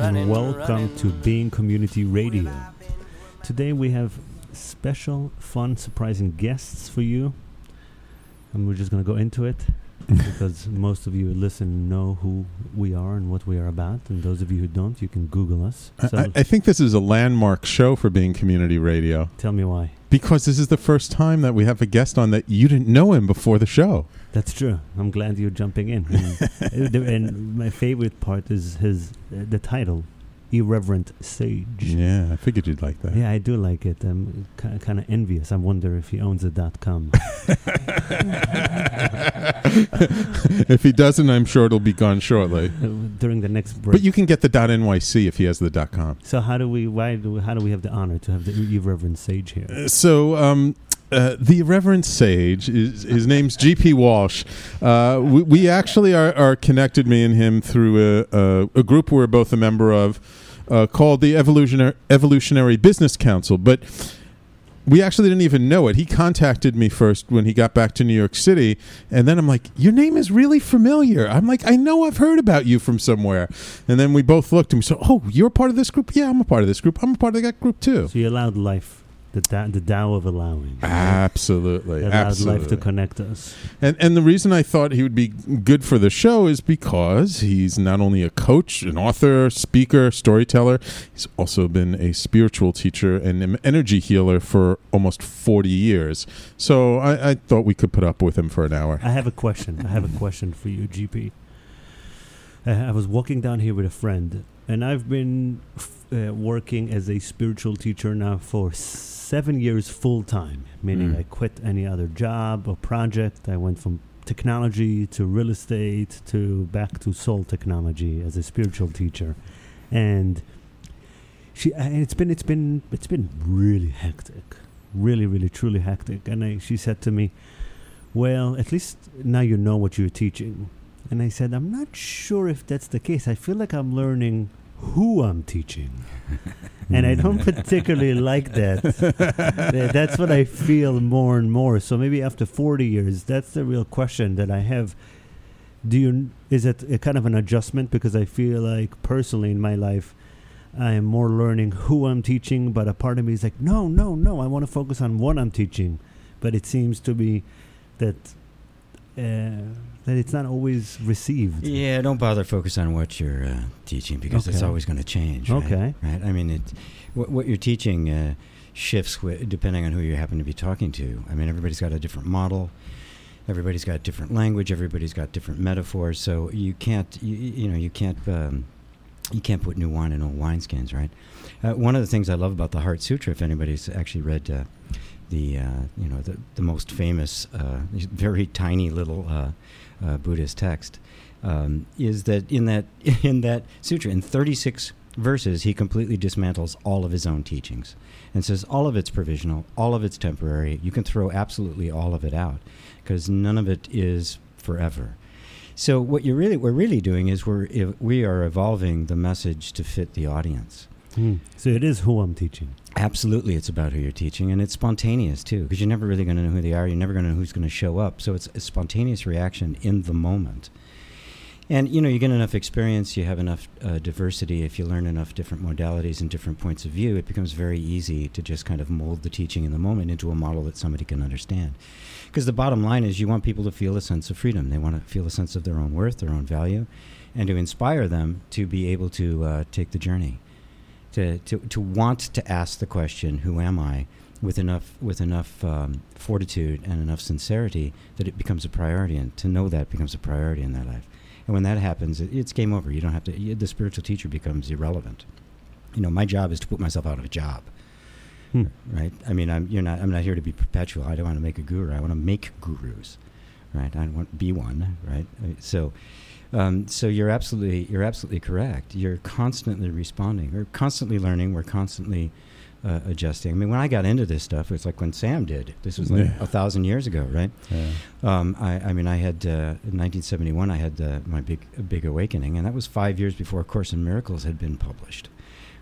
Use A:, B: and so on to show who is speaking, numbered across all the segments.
A: and welcome to Being Community Radio. Today we have special, fun, surprising guests for you, and we're just going to go into it because most of you who listen know who we are and what we are about, and those of you who don't, you can Google us. So
B: I, I think this is a landmark show for being community radio
A: tell me why.
B: Because this is the first time that we have a guest on that you didn't know him before the show.
A: That's true. I'm glad you're jumping in. And, uh, my favorite part is his uh, the title, Irreverent Sage.
B: Yeah, I figured you'd like that.
A: Yeah, I do like it. I'm kind of envious. I wonder if he owns a dot com.
B: if he doesn't, I'm sure it'll be gone shortly.
A: Uh, during the next break.
B: But you can get the dot .nyc if he has the dot .com.
A: so how do we? Why do? We, how do we have the honor to have the irreverent sage here?
B: Uh, So, um, uh, the Reverend Sage, is, his name's G.P. Walsh. Uh, we, we actually are, are connected, me and him, through a, a, a group we're both a member of uh, called the Evolutionary, Evolutionary Business Council. But we actually didn't even know it. He contacted me first when he got back to New York City, and then I'm like, "Your name is really familiar." I'm like, "I know I've heard about you from somewhere." And then we both looked and we said, "Oh, you're part of this group? Yeah, I'm a part of this group. I'm a part of that group too."
A: So you allowed life, the da- the Tao of allowing.
B: Absolutely,
A: You allowed
B: absolutely.
A: life to connect us.
B: And and the reason I thought he would be good for the show is because he's not only a coach, an author, speaker, storyteller, he's also been a spiritual teacher and an energy healer for almost 40 years. So I, I thought we could put up with him for an hour.
A: I have a question. I have a question for you, GP. Uh, I was walking down here with a friend, and I've been f- uh, working as a spiritual teacher now for seven years full time, meaning
B: Mm.
A: I quit any other job or project. I went from technology to real estate to back to soul technology as a spiritual teacher, and she. And it's been it's been it's been really hectic, really really truly hectic. And I, she said to me, well, at least now you know what you're teaching. And I said, I'm not sure if that's the case. I feel like I'm learning who I'm teaching. and I don't particularly like that. That's what I feel more and more. So maybe after 40 years, that's the real question that I have. Do you is it a kind of an adjustment because I feel like personally in my life I am more learning who I'm teaching, but a part of me is like, no, no, no, I want to focus on what I'm teaching. But it seems to be that uh, that it's not always received.
C: Yeah, don't bother focus on what you're uh, teaching because it's always going to change. Right?
A: Okay.
C: Right. I mean, it, what, what you're teaching uh, shifts depending on who you happen to be talking to. I mean, everybody's got a different model. Everybody's got different language. Everybody's got different metaphors. So you can't, you, you know, you can't, um, you can't put new wine in old wineskins, right? Uh, one of the things I love about the Heart Sutra, if anybody's actually read uh, the, uh, you know, the, the most famous, uh, very tiny little uh, uh, Buddhist text, um, is that in that in that sutra, in 36 verses, he completely dismantles all of his own teachings and says all of it's provisional, all of it's temporary. You can throw absolutely all of it out because none of it is forever. So what you're really we're really doing is we're we are evolving the message to fit the audience.
A: Hmm. So it is who I'm teaching.
C: Absolutely, it's about who you're teaching, and it's spontaneous too, because you're never really going to know who they are. You're never going to know who's going to show up. So it's a spontaneous reaction in the moment. And you know, you get enough experience, you have enough uh, diversity. If you learn enough different modalities and different points of view, it becomes very easy to just kind of mold the teaching in the moment into a model that somebody can understand. Because the bottom line is, you want people to feel a sense of freedom. They want to feel a sense of their own worth, their own value, and to inspire them to be able to uh, take the journey to, to, to want to ask the question, "Who am I?" with enough with enough um, fortitude and enough sincerity that it becomes a priority, and to know that becomes a priority in their life. And when that happens, it, it's game over. You don't have to. The spiritual teacher becomes irrelevant. You know, my job is to put myself out of a job.
A: Hmm.
C: Right? I mean, I'm you're not. I'm not here to be perpetual. I don't want to make a guru. I want to make gurus. Right? I don't want to be one. Right? So. Um, so you're absolutely you're absolutely correct. You're constantly responding. We're constantly learning. We're constantly uh, adjusting. I mean, when I got into this stuff, it's like when Sam did. This was like
B: Yeah.
C: a thousand years ago, right?
B: Yeah.
C: Um, I, I mean, I had uh, in 1971. I had uh, my big big awakening, and that was five years before A Course in Miracles had been published.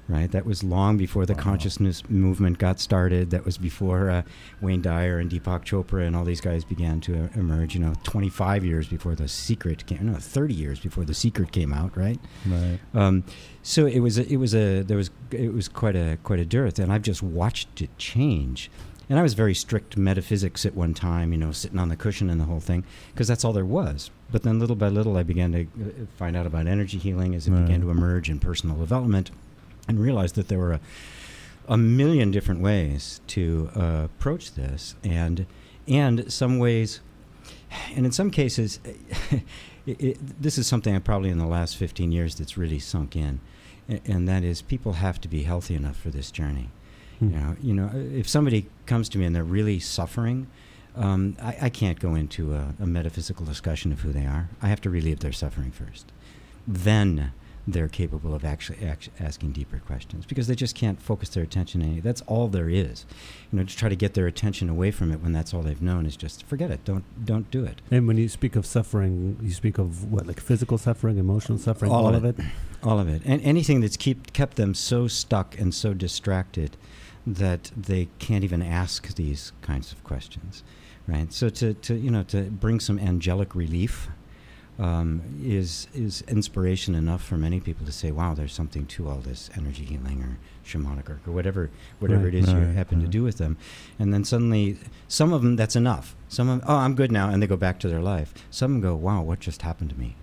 C: Right? That was long before the
A: Wow.
C: consciousness movement got started. That was before uh, Wayne Dyer and Deepak Chopra and all these guys began to uh, emerge. You know, 25 years before The Secret came, no, 30 years before The Secret came out, right?
B: Right.
C: Um, so it was a, it was a there was it was quite a quite a dearth, and I've just watched it change. And I was very strict metaphysics at one time, you know, sitting on the cushion and the whole thing, because that's all there was. But then little by little, I began to uh, find out about energy healing as it
B: Right.
C: began to emerge in personal development, and realized that there were a, a million different ways to uh, approach this, and and some ways, and in some cases, it, it, this is something I probably in the last 15 years that's really sunk in, and that is people have to be healthy enough for this journey.
A: Hmm.
C: You know, you know, if somebody comes to me and they're really suffering, um, I, I can't go into a, a metaphysical discussion of who they are. I have to relieve their suffering first. Then they're capable of actually act- asking deeper questions because they just can't focus their attention any. That's all there is. You know, to try to get their attention away from it when that's all they've known is just forget it. Don't don't do it.
A: And when you speak of suffering, you speak of what, like physical suffering, emotional suffering,
C: All
A: all,
C: of
A: of it.
C: All of it, and anything that's keep kept them so stuck and so distracted that they can't even ask these kinds of questions, right? So to, to you know to bring some angelic relief um, is is inspiration enough for many people to say, "Wow, there's something to all this energy healing or shamanic work or whatever whatever
A: Right.
C: it is you
B: Right,
C: happen to do with them." And then suddenly, some of them that's enough. Some of 'em, oh, I'm good now, and they go back to their life. Some go, "Wow, what just happened to me?"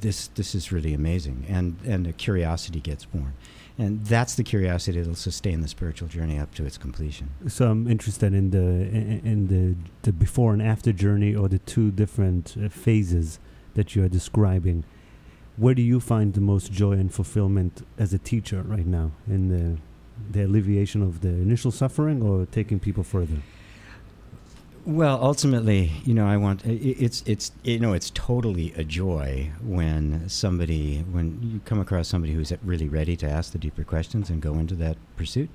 C: this this is really amazing and and a curiosity gets born and that's the curiosity that'll sustain the spiritual journey up to its completion
A: So I'm interested in the in, in the the before and after journey, or the two different uh, phases that you are describing. Where do you find the most joy and fulfillment as a teacher right now in the the alleviation of the initial suffering, or taking people further?
C: Well ultimately you know i want it's it's you know it's totally a joy when somebody when you come across somebody who's really ready to ask the deeper questions and go into that pursuit.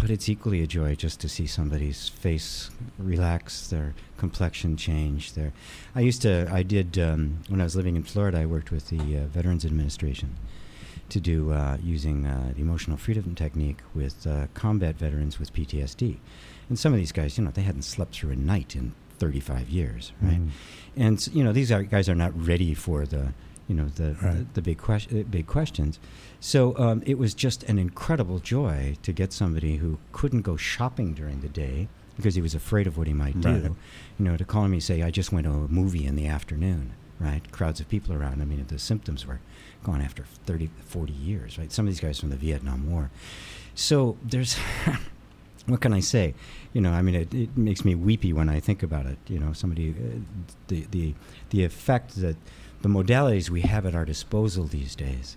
C: But it's equally a joy just to see somebody's face relax their complexion change their i used to i did um, when i was living in florida i worked with the uh, veterans administration to do uh, using uh, the emotional freedom technique with uh, combat veterans with ptsd and some of these guys, you know, they hadn't slept through a night in 35 years, right?
A: Mm.
C: And you know, these are, guys are not ready for the, you know, the the,
B: Right.
C: the big question, uh, big questions. So um, it was just an incredible joy to get somebody who couldn't go shopping during the day because he was afraid of what he might do. You know, to call me say, "I just went to a movie in the afternoon." Right, crowds of people around. I mean, the symptoms were gone after 30, 40 years. Right, some of these guys from the Vietnam War. So there's what can I say? You know, I mean, it, it makes me weepy when I think about it. You know, somebody, uh, the the the effect that the modalities we have at our disposal these days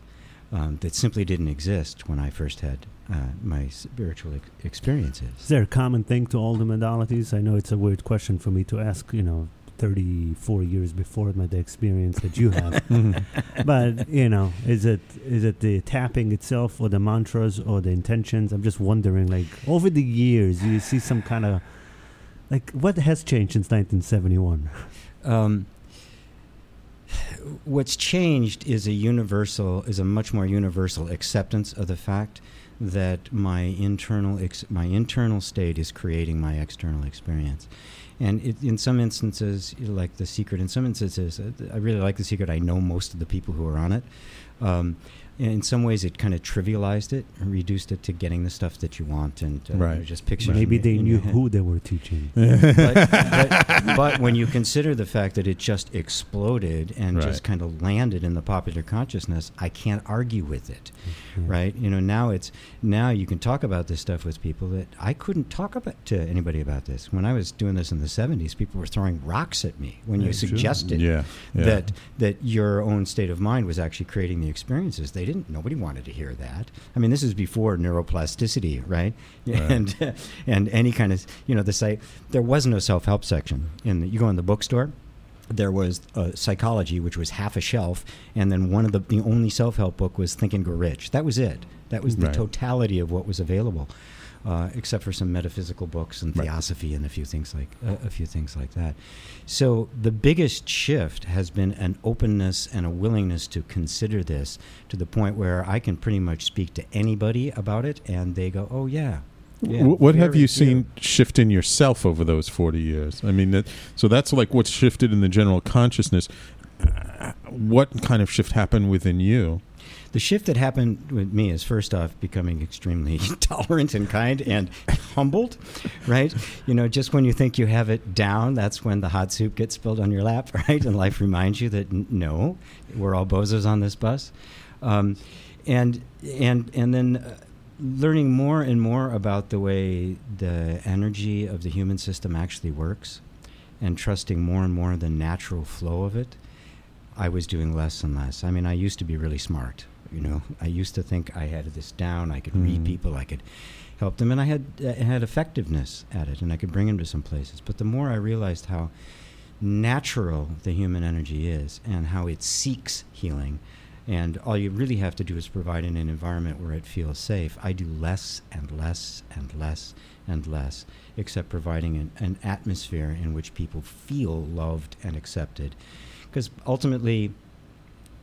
C: um, that simply didn't exist when I first had uh, my spiritual ex- experiences.
A: Is there a common thing to all the modalities? I know it's a weird question for me to ask. You know, 34 years before my the experience that you have. but you know, is it is it the tapping itself, or the mantras, or the intentions? I'm just wondering. Like over the years, you see some kind of like what has changed since 1971?
C: Um, what's changed is a universal, is a much more universal acceptance of the fact that my internal ex- my internal state is creating my external experience. And it, in some instances, like the secret, in some instances, uh, I really like the secret. I know most of the people who are on it. Um, in some ways, it kind of trivialized it and reduced it to getting the stuff that you want and uh,
B: Right.
C: just pictures.
A: Maybe they knew who they were teaching.
C: but, but, but when you consider the fact that it just exploded and just kind of landed in the popular consciousness, I can't argue with it,
A: Yeah.
C: right? You know, now it's now you can talk about this stuff with people that I couldn't talk about to anybody about this. When I was doing this in the '70s, people were throwing rocks at me when you suggested
B: yeah, yeah.
C: that that your own state of mind was actually creating the experiences. They didn't. Nobody wanted to hear that. I mean, this is before neuroplasticity, right?
B: Right.
C: And and any kind of you know the site. There was no self help section. In the, you go in the bookstore. There was uh, psychology, which was half a shelf, and then one of the the only self help book was Think and Grow Rich. That was it. That was the
B: Right.
C: totality of what was available. Uh, except for some metaphysical books and
B: Right.
C: theosophy and a few things like uh, a few things like that. So the biggest shift has been an openness and a willingness to consider this to the point where I can pretty much speak to anybody about it, and they go, "Oh yeah." yeah
B: what have you
C: true."
B: seen shift in yourself over those 40 years? I mean, that, so that's like what's shifted in the general consciousness. Uh, what kind of shift happened within you?
C: The shift that happened with me is first off becoming extremely tolerant and kind and humbled, right? You know, just when you think you have it down, that's when the hot soup gets spilled on your lap, right? And life reminds you that n- no, we're all bozos on this bus. Um, and and and then uh, learning more and more about the way the energy of the human system actually works, and trusting more and more the natural flow of it. I was doing less and less. I mean, I used to be really smart. You know, I used to think I had this down. I could read
B: Mhm.
C: people. I could help them, and I had uh, had effectiveness at it, and I could bring them to some places. But the more I realized how natural the human energy is, and how it seeks healing, and all you really have to do is provide in an environment where it feels safe. I do less and less and less and less, except providing an, an atmosphere in which people feel loved and accepted. Because ultimately,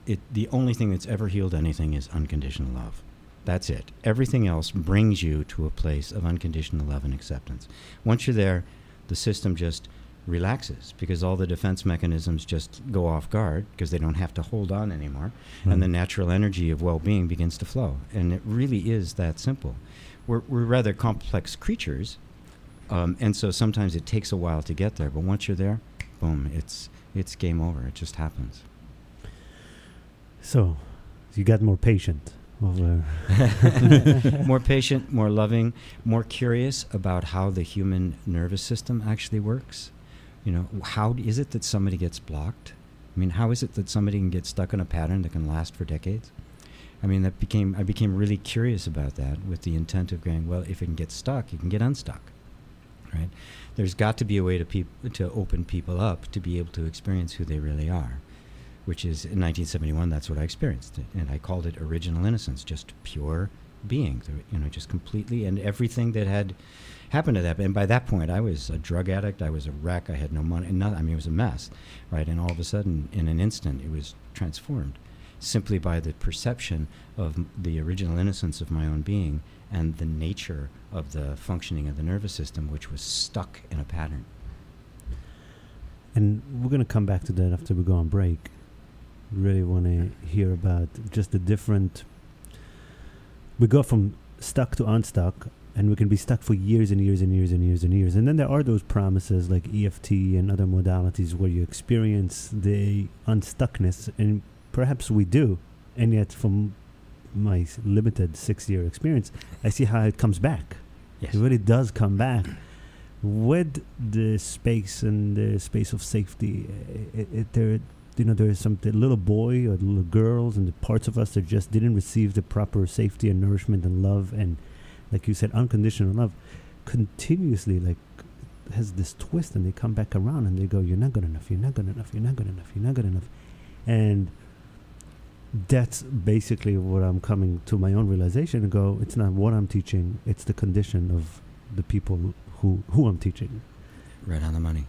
C: it, the only thing that's ever healed anything is unconditional love. That's it. Everything else brings you to a place of unconditional love and acceptance. Once you're there, the system just relaxes because all the defense mechanisms just go off guard because they don't have to hold on anymore. And the natural energy of well being begins to flow. And it really is that simple. We're, we're rather complex creatures. Um, and so sometimes it takes a while to get there. But once you're there, boom, it's, it's game over. It just happens.
A: So, you got more patient. Over.
C: more patient, more loving, more curious about how the human nervous system actually works. You know, how is it that somebody gets blocked? I mean, how is it that somebody can get stuck in a pattern that can last for decades? I mean, that became I became really curious about that with the intent of going, well, if it can get stuck, you can get unstuck, right? There's got to be a way to peop- to open people up to be able to experience who they really are, which is in 1971. That's what I experienced, and I called it original innocence, just pure being, you know, just completely and everything that had happened to that. And by that point, I was a drug addict. I was a wreck. I had no money. Nothing. I mean, it was a mess, right? And all of a sudden, in an instant, it was transformed simply by the perception of the original innocence of my own being and the nature of the functioning of the nervous system, which was stuck in a pattern.
A: And we're going to come back to that after we go on break. Really want to hear about just the different. We go from stuck to unstuck, and we can be stuck for years and years and years and years and years. And then there are those promises like EFT and other modalities where you experience the unstuckness, and perhaps we do. And yet, from my limited six year experience, I see how it comes back.
C: Yes.
A: It really does come back with the space and the space of safety. It, it, there, you know, there is some the little boy or the little girls and the parts of us that just didn't receive the proper safety and nourishment and love and, like you said, unconditional love. Continuously, like, has this twist, and they come back around and they go, "You're not good enough. You're not good enough. You're not good enough. You're not good enough," and that's basically what I'm coming to my own realization and go, it's not what I'm teaching, it's the condition of the people who who I'm teaching.
C: Right on the money.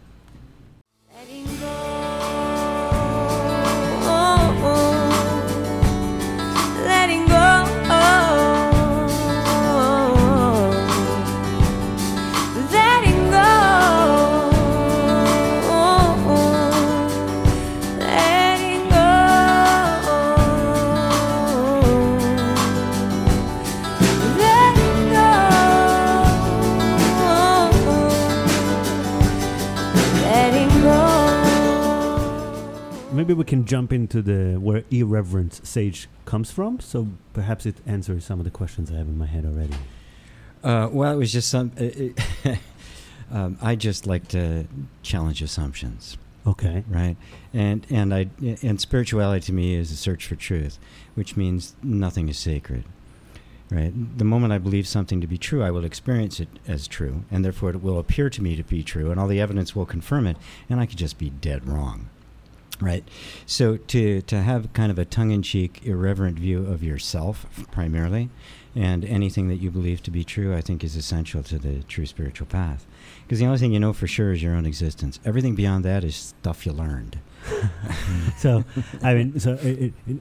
A: Maybe we can jump into the where irreverence sage comes from. So perhaps it answers some of the questions I have in my head already.
C: Uh, well, it was just some. It um, I just like to challenge assumptions.
A: Okay.
C: right and and i and spirituality to me is a search for truth which means nothing is sacred right the moment i believe something to be true i will experience it as true and therefore it will appear to me to be true and all the evidence will confirm it and i could just be dead wrong Right. So to to have kind of a tongue-in-cheek, irreverent view of yourself primarily, and anything that you believe to be true, I think is essential to the true spiritual path. Because the only thing you know for sure is your own existence. Everything beyond that is stuff you learned.
A: so I mean, so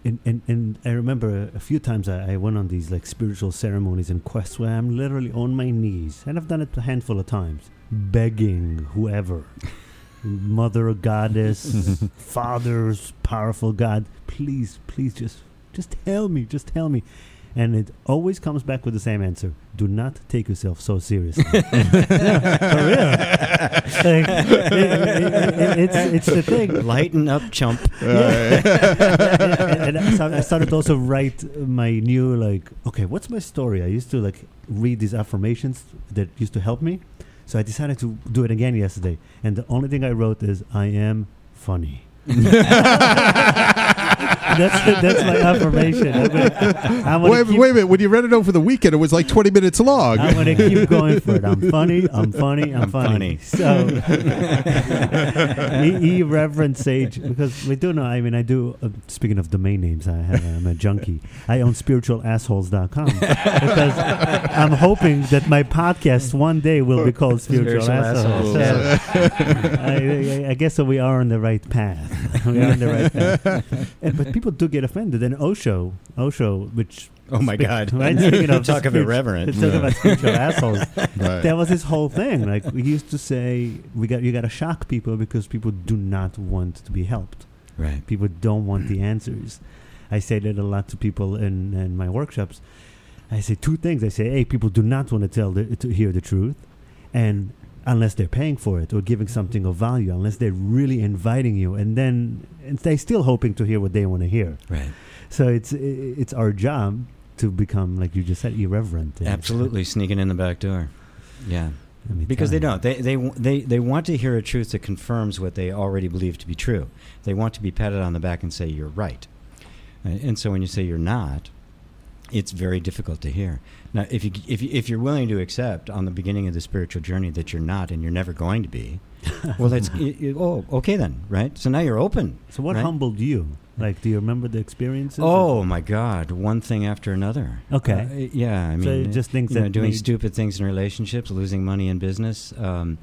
A: and, and, I remember a few times I, I went on these like spiritual ceremonies and quests where I'm literally on my knees, and I've done it a handful of times, begging whoever, mother goddess, fathers, powerful God, please, please, just, just tell me, just tell me. And it always comes back with the same answer: Do not take yourself so seriously. Yeah, for real. Like, it- it- it- it's, it's the thing
C: Lighten up, chump.
A: and, and I, started, I started to also write my new like okay what's my story i used to like read these affirmations that used to help me so i decided to do it again yesterday. And the only thing i wrote is i am funny that's that's my affirmation i'm gonna, I'm gonna
B: Wait,
A: keep,
B: wait a minute. When you read it over the weekend, it was like 20 minutes long.
A: I'm gonna keep going for it. I'm funny. I'm funny. I'm,
C: I'm
A: funny.
C: funny.
A: So, e- irreverent sage, because we do know. I mean, I do. Uh, speaking of domain names, I have. I'm a junkie. I own spiritualassholes.com because I'm hoping that my podcast one day will be called Spiritual,
C: Spiritual
A: Assholes.
C: Assholes.
A: So, I, I, I guess that we are on the right path. we are on the right path. And, but people do get offended. And Osho, Osho, which
C: Oh my
A: Speak-
C: God!
A: right? Speaking of
C: Talk of irreverent.
A: Talk about spiritual assholes.
B: Right.
A: That was his whole thing. Like we used to say, we got you got to shock people because people do not want to be helped.
C: Right.
A: People don't want the answers. I say that a lot to people in, in my workshops. I say two things. I say, hey, people do not want to tell the, to hear the truth, and unless they're paying for it or giving something of value, unless they're really inviting you, and then and they're still hoping to hear what they want to hear.
C: Right.
A: So it's it's our job to become, like you just said, irreverent.
C: Absolutely sneaking in the back door. Yeah. Because they don't. They, they, they, they want to hear a truth that confirms what they already believe to be true. They want to be patted on the back and say, you're right. And so when you say you're not, it's very difficult to hear. Now, if, you, if, you, if you're willing to accept on the beginning of the spiritual journey that you're not and you're never going to be, well, that's, oh, okay then, right? So now you're open.
A: So what
C: right?
A: humbled you? Like, do you remember the experiences?
C: Oh my God! One thing after another.
A: Okay.
C: Uh, yeah, I
A: So
C: mean,
A: just things
C: you know, doing stupid things in relationships, losing money in business, um,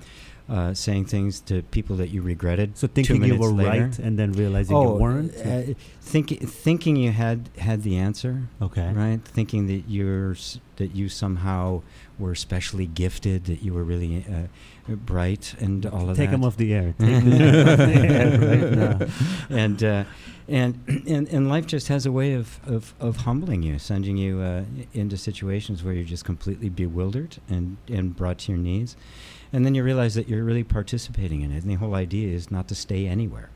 C: uh, saying things to people that you regretted.
A: So thinking you were
C: later.
A: right and then realizing
C: oh,
A: you weren't.
C: Uh, think, thinking you had had the answer,
A: okay.
C: right? Thinking that you're that you somehow were specially gifted, that you were really uh, bright, and all of
A: Take
C: that.
A: them off the air. Take them off the air
C: and uh, and and and life just has a way of, of, of humbling you, sending you uh, into situations where you're just completely bewildered and, and brought to your knees, and then you realize that you're really participating in it. And the whole idea is not to stay anywhere.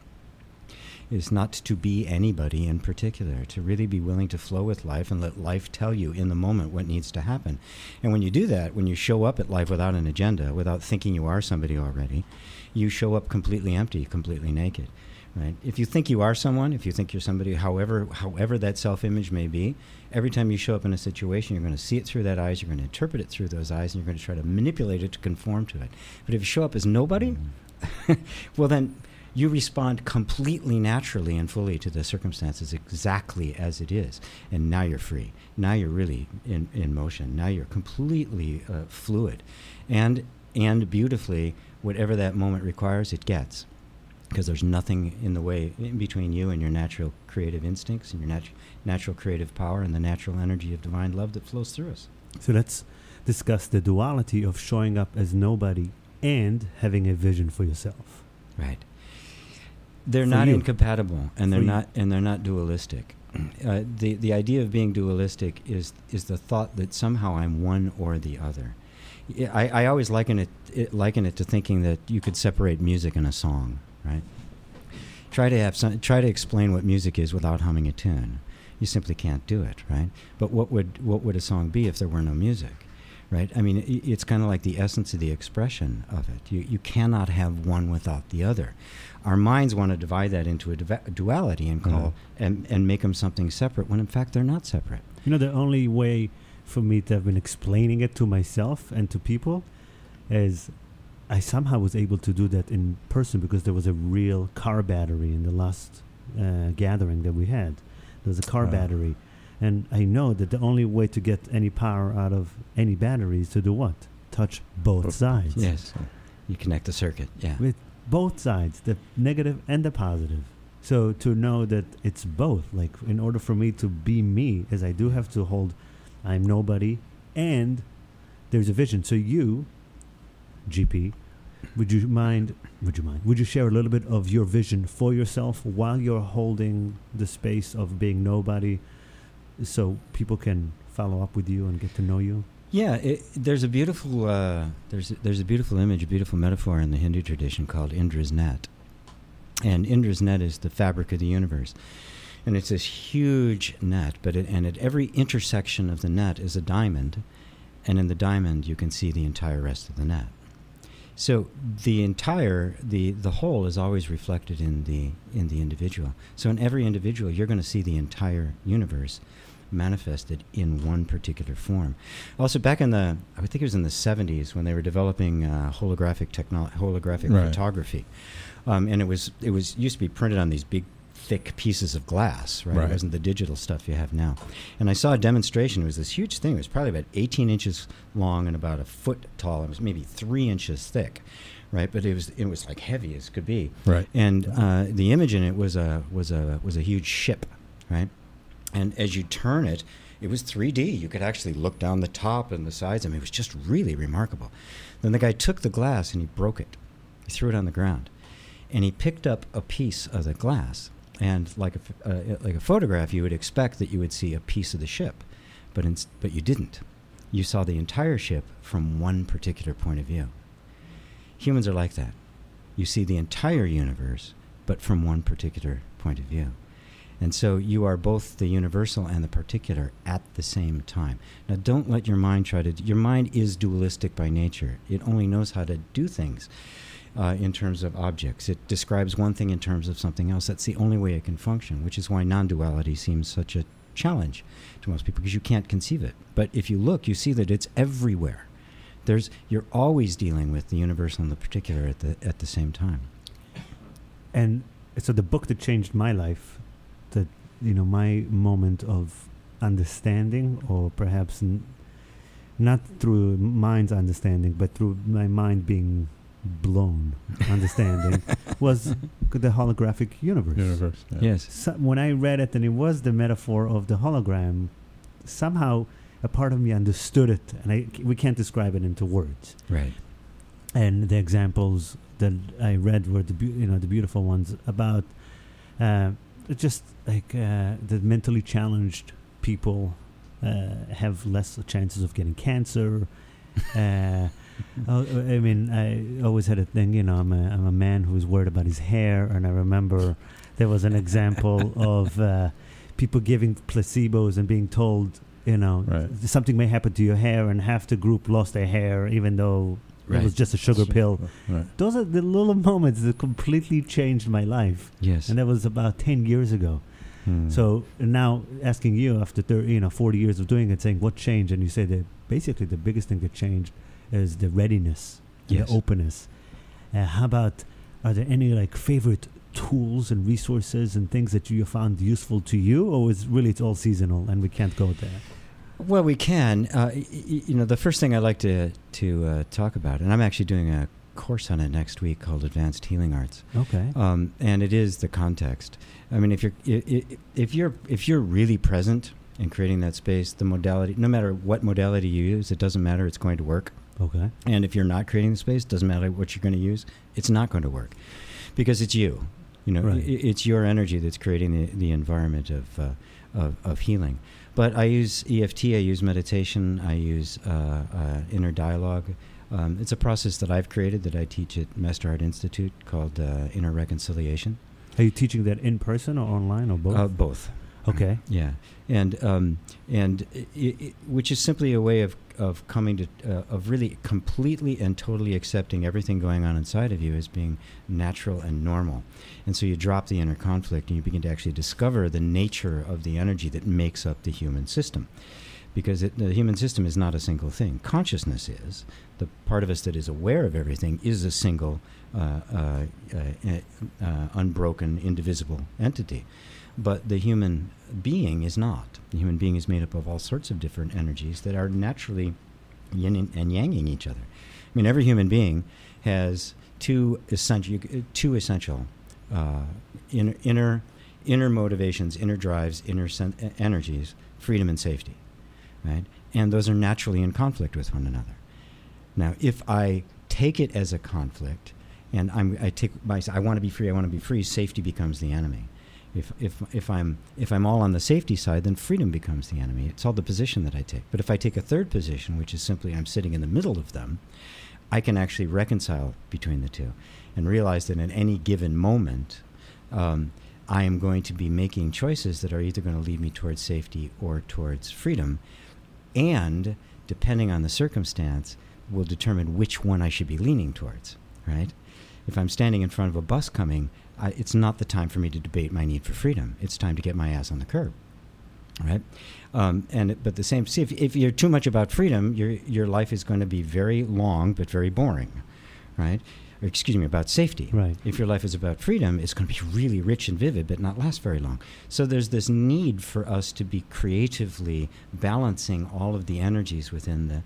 C: Is not to be anybody in particular, to really be willing to flow with life and let life tell you in the moment what needs to happen. And when you do that, when you show up at life without an agenda, without thinking you are somebody already, you show up completely empty, completely naked right? If you think you are someone if you think you're somebody however however that self-image may be every time you show up in a situation you're going to see it through that eyes you're going to interpret it through those eyes and you're going to try to manipulate it to conform to it. But if you show up as nobody well then you respond completely naturally and fully to the circumstances exactly as it is. And now you're free. Now you're really in, in motion. Now you're completely uh, fluid. And and beautifully whatever that moment requires it gets because there's nothing in the way in between you and your natural creative instincts and your natu- natural creative power and the natural energy of divine love that flows through us.
A: So let's discuss the duality of showing up as nobody and having a vision for yourself.
C: Right. They're
A: For
C: not
A: you.
C: incompatible, and they're
A: For you.
C: not and they're not dualistic. Uh, the the idea of being dualistic is is the thought that somehow I'm one or the other. I, I always liken it, it liken it to thinking that you could separate music and a song, right? Try to have some, try to explain what music is without humming a tune. You simply can't do it, right? But what would what would a song be if there were no music, right? I mean, i it's kind of like the essence of the expression of it. You you cannot have one without the other. Our minds want to divide that into a duality and call mm-hmm. and and make them something separate when in fact they're not separate.
A: You know, the only way for me to have been explaining it to myself and to people is I somehow was able to do that in person because there was a real car battery in the last uh, gathering that we had. There was a car battery, and I know that the only way to get any power out of any battery is to do what? Touch both
B: Both
A: sides.
C: Yes. You connect the circuit. Yeah.
A: With both sides, the negative and the positive. So to know that it's both, like in order for me to be me, as I do have to hold, I'm nobody, and there's a vision. So you, GP, would you mind? Would you mind? Would you share a little bit of your vision for yourself while you're holding the space of being nobody, so people can follow up with you and get to know you?
C: Yeah, it, there's a beautiful uh, there's there's a beautiful image, a beautiful metaphor in the Hindu tradition called Indra's net, and Indra's net is the fabric of the universe, and it's this huge net. But it, and at every intersection of the net is a diamond, and in the diamond you can see the entire rest of the net. So the entire the the whole is always reflected in the in the individual. So in every individual, you're going to see the entire universe manifested in one particular form. Also, back in the, I think it was in the 70s when they were developing uh, holographic technology, holographic
B: Right.
C: photography, um, and it was it was used to be printed on these big, thick pieces of glass. Right?
B: Right.
C: It wasn't the digital stuff you have now. And I saw a demonstration. It was this huge thing. It was probably about 18 inches long and about a foot tall. It was maybe three inches thick. Right, but it was it was like heavy as could be,
B: Right.
C: and uh, the image in it was a was a was a huge ship, right? And as you turn it, it was 3D. You could actually look down the top and the sides. I mean, it was just really remarkable. Then the guy took the glass and he broke it. He threw it on the ground, and he picked up a piece of the glass. And like a uh, like a photograph, you would expect that you would see a piece of the ship, but in, but you didn't. You saw the entire ship from one particular point of view. Humans are like that. You see the entire universe, but from one particular point of view. And so you are both the universal and the particular at the same time. Now, don't let your mind try to. Your mind is dualistic by nature. It only knows how to do things uh, in terms of objects. It describes one thing in terms of something else. That's the only way it can function, which is why non duality seems such a challenge to most people because you can't conceive it. But if you look, you see that it's everywhere. There's, you're always dealing with the universal and the particular at the, at the same time.
A: And so the book that changed my life, that you know, my moment of understanding, or perhaps n- not through mind's understanding, but through my mind being blown understanding, was the holographic universe.
B: Universe. yeah.
C: Yes.
A: So when I read it, and it was the metaphor of the hologram, somehow a part of me understood it, and I, we can't describe it into words
C: Right.
A: and the examples that I read were the beau- you know the beautiful ones about uh, just like uh, the mentally challenged people uh, have less chances of getting cancer. uh, I mean, I always had a thing. You know, I'm a I'm a man who's worried about his hair, and I remember there was an example of uh, people giving placebos and being told. You know,
B: Right.
A: something may happen to your hair, and half the group lost their hair, even though it was just a sugar pill.
B: Right.
A: Those are the little moments that completely changed my life,
C: Yes.
A: and that was about ten years ago.
B: Hmm.
A: So now asking you after thir- you know forty years of doing it, saying what changed, and you say that basically the biggest thing that changed is the readiness,
C: Yes.
A: the openness. Uh, how about are there any like favorite tools and resources and things that you found useful to you, or is really it's all seasonal and we can't go there?
C: Well, we can. Uh, y- you know, the first thing I'd like to to uh, talk about, and I'm actually doing a course on it next week called Advanced Healing Arts,
A: Okay.
C: um, and it is the context. I mean, if you're if you're if you're really present in creating that space, the modality, no matter what modality you use, it doesn't matter. It's going to work.
A: Okay.
C: And if you're not creating the space, doesn't matter what you're going to use, it's not going to work because it's you. You know,
A: Right.
C: it's your energy that's creating the, the environment of, uh, of of healing. But I use EFT, I use meditation, I use uh, uh, inner dialogue. Um, it's a process that I've created that I teach at Master Art Institute called uh, Inner Reconciliation.
A: Are you teaching that in person or online or both?
C: Uh, both.
A: okay.
C: Yeah, and um, and i i which is simply a way of of coming to uh, of really completely and totally accepting everything going on inside of you as being natural and normal, and so you drop the inner conflict and you begin to actually discover the nature of the energy that makes up the human system. because it, the human system is not a single thing. Consciousness is. The part of us that is aware of everything is a single, uh, uh, uh, uh, unbroken, indivisible entity. But the human being is not. The human being is made up of all sorts of different energies that are naturally yin and- yanging each other. I mean, every human being has two essential, two essential uh, inner, inner, inner motivations, inner drives, inner sen- energies, freedom and safety, right? And those are naturally in conflict with one another. Now, if I take it as a conflict, and I'm, I take my, I want to be free, I want to be free, safety becomes the enemy. If, if, if, I'm, if I'm all on the safety side, then freedom becomes the enemy. It's all the position that I take. But if I take a third position, which is simply I'm sitting in the middle of them, I can actually reconcile between the two and realize that in any given moment, um, I am going to be making choices that are either going to lead me towards safety or towards freedom. And depending on the circumstance, will determine which one I should be leaning towards, right? If I'm standing in front of a bus coming, I, it's not the time for me to debate my need for freedom. It's time to get my ass on the curb, right? Um, and but the same. See, if, if you're too much about freedom, your your life is going to be very long but very boring, right? Or excuse me, about safety.
A: Right.
C: If your life is about freedom, it's going to be really rich and vivid, but not last very long. So there's this need for us to be creatively balancing all of the energies within the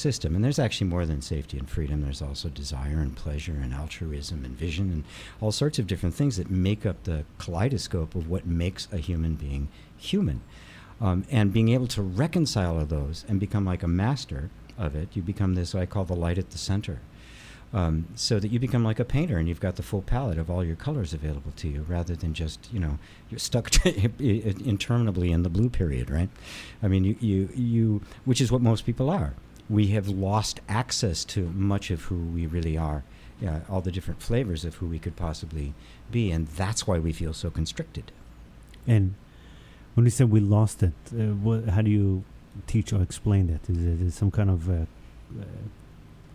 C: system. And there's actually more than safety and freedom. There's also desire and pleasure and altruism and vision and all sorts of different things that make up the kaleidoscope of what makes a human being human. Um, and being able to reconcile all those and become like a master of it, you become this, I call the light at the center. Um, so that you become like a painter and you've got the full palette of all your colors available to you rather than just, you know, you're stuck interminably in the blue period, right? I mean, you, you, you, which is what most people are. We have lost access to much of who we really are, yeah, all the different flavors of who we could possibly be, and that's why we feel so constricted.
A: And when you said we lost it, uh, what, how do you teach or explain that? Is it is some kind of uh, uh,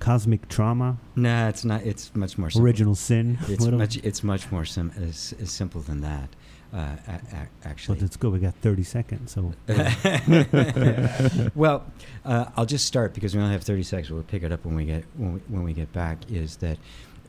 A: cosmic trauma,
C: Nah, it's not. It's much more simple.
A: original sin?
C: It's much. It's much more sim- simple than that. Uh, a- a- actually,
A: But let's go. We got 30 seconds. So
C: well, uh, I'll just start because we only have 30 seconds. We'll pick it up when we get when we, when we get back. Is that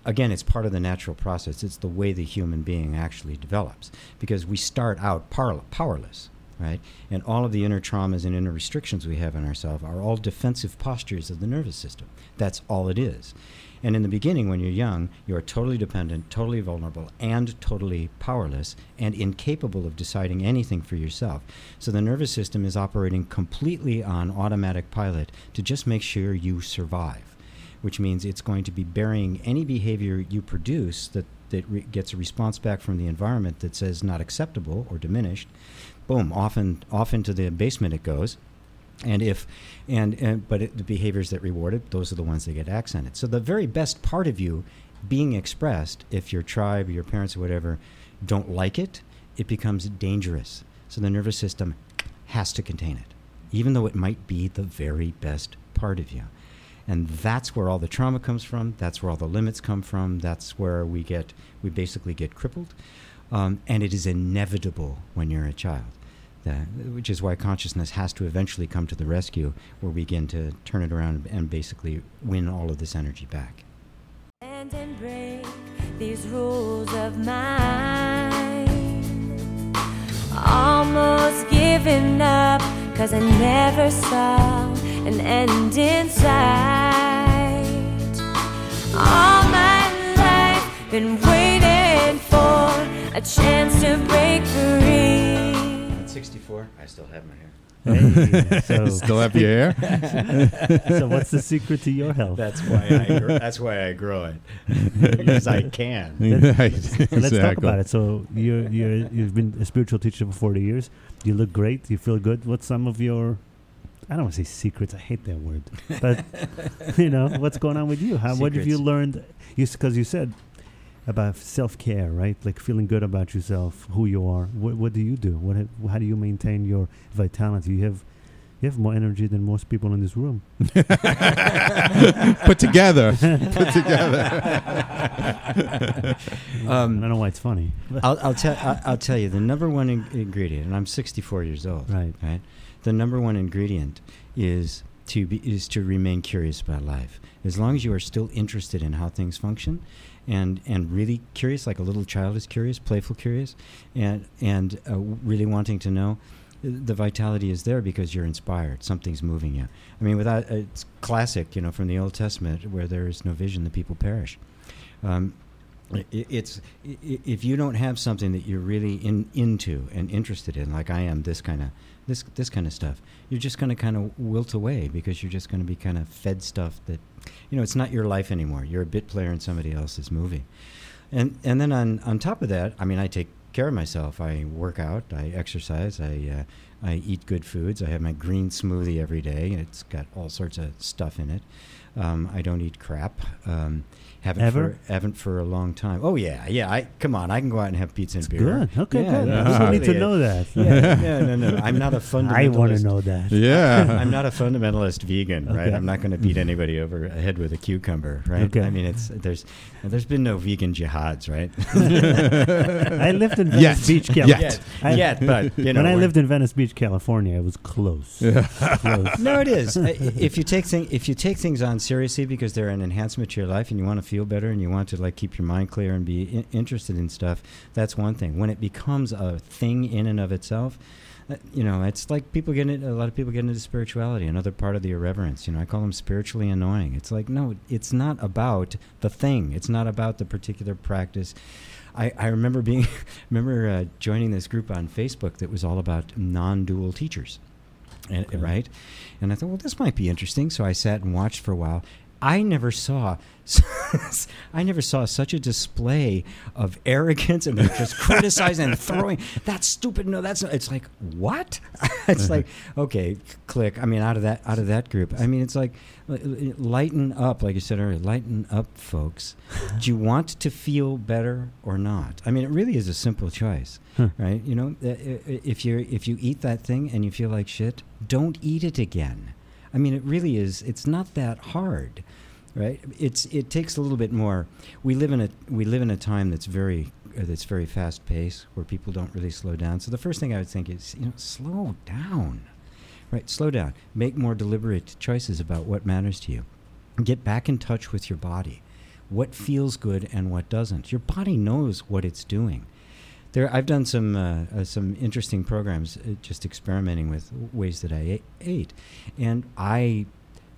C: again? It's part of the natural process. It's the way the human being actually develops because we start out power, powerless, right? And all of the inner traumas and inner restrictions we have in ourselves are all defensive postures of the nervous system. That's all it is. And in the beginning, when you're young, you are totally dependent, totally vulnerable, and totally powerless, and incapable of deciding anything for yourself. So the nervous system is operating completely on automatic pilot to just make sure you survive, which means it's going to be burying any behavior you produce that, that re- gets a response back from the environment that says not acceptable or diminished. Boom, off, and, off into the basement it goes. And if and, and but it, the behaviors that reward it those are the ones that get accented. So the very best part of you being expressed if your tribe your parents or whatever don't like it it becomes dangerous. So the nervous system has to contain it even though it might be the very best part of you. And that's where all the trauma comes from. That's where all the limits come from. That's where we get we basically get crippled. Um, and it is inevitable when you're a child that, which is why consciousness has to eventually come to the rescue, where we begin to turn it around and basically win all of this energy back.
D: and break these rules of mine. Almost giving up, cause I never saw an end in sight. All my life, been waiting for a chance to break free.
C: At 64, I still have my hair.
A: Hey, so,
B: Still have your hair?
A: so what's the secret to your health?
C: That's why I. Gr- that's why I grow it because I can.
B: right.
A: So let's talk about it. So you're, you're you've been a spiritual teacher for 40 years. You look great. You feel good. What's some of your I don't want to say secrets. I hate that word. But you know, what's going on with you? How what have you
C: Secrets.
A: learned? You because you said about self care, right? Like feeling good about yourself, who you are. What what do you do? What have, how do you maintain your vitality? You have you have more energy than most people in this room.
B: Put together. Put together.
C: Um,
A: I don't know why it's funny.
C: I'll, I'll tell. I'll, I'll tell you the number one in- ingredient, and I'm 64 years old.
A: Right.
C: Right. the number one ingredient is to be is to remain curious about life. As long as you are still interested in how things function, and and really curious, like a little child is curious, playful curious, and and uh, really wanting to know, the vitality is there because you're inspired. Something's moving you. I mean, without uh, it's classic, you know, from the Old Testament, where there is no vision, the people perish. Um, it's if you don't have something that you're really in, into and interested in, like I am, this kind of this this kind of stuff, you're just going to kind of wilt away because you're just going to be kind of fed stuff that, you know, it's not your life anymore. You're a bit player in somebody else's movie, and and then on on top of that, I mean, I take care of myself. I work out, I exercise, I uh, I eat good foods. I have my green smoothie every day. It's got all sorts of stuff in it. Um, I don't eat crap. Um, haven't
A: Ever?
C: for haven't for a long time. Oh yeah, yeah. I come on. I can go out and have pizza and
A: It's
C: beer.
A: good. Okay,
C: Yeah,
A: good.
C: yeah,
A: People
C: it's
A: need to know that.
C: Yeah, no, no, no. I'm not a fundamentalist.
A: I want to know that.
B: Yeah.
C: I'm not a fundamentalist vegan, right? I'm not going to beat anybody over the head with a cucumber, right?
A: Okay.
C: I mean, it's there's there's been no vegan jihads, right?
A: I lived in Venice
B: Yet.
A: Beach,
B: Yet.
A: California.
C: yet,
A: I-
C: yet, but you know,
A: when I lived in Venice Beach, California, it was close. close.
C: no, it is. If you take thing, if you take things on seriously because they're an enhancement to your life and you want to feel better and you want to like keep your mind clear and be interested in stuff, that's one thing. When it becomes a thing in and of itself, uh, you know, it's like people get into, a lot of people get into spirituality, another part of the irreverence. You know, I call them spiritually annoying. It's like no, it's not about the thing. It's not about the particular practice. I, I remember being, remember uh, joining this group on Facebook that was all about non-dual teachers, and,
A: Okay.
C: right? And I thought, well, this might be interesting. So I sat and watched for a while. I never saw, I never saw such a display of arrogance and just criticizing and throwing that's stupid. No, that's not. It's like what? it's uh-huh. like okay, click. I mean, out of that, out of that group. I mean, it's like li- lighten up, like you said earlier. Lighten up, folks. Do you want to feel better or not? I mean, it really is a simple choice
A: Huh.
C: right? You know, uh, if you if you eat that thing and you feel like shit, don't eat it again. I mean, it really is. It's not that hard, right? It's it takes a little bit more. We live in a we live in a time that's very uh, that's very fast paced where people don't really slow down. So the first thing I would think is you know slow down, right? Slow down. Make more deliberate choices about what matters to you. Get back in touch with your body. What feels good and what doesn't. Your body knows what it's doing. There, I've done some uh, uh, some interesting programs, uh, just experimenting with ways that I ate, and I,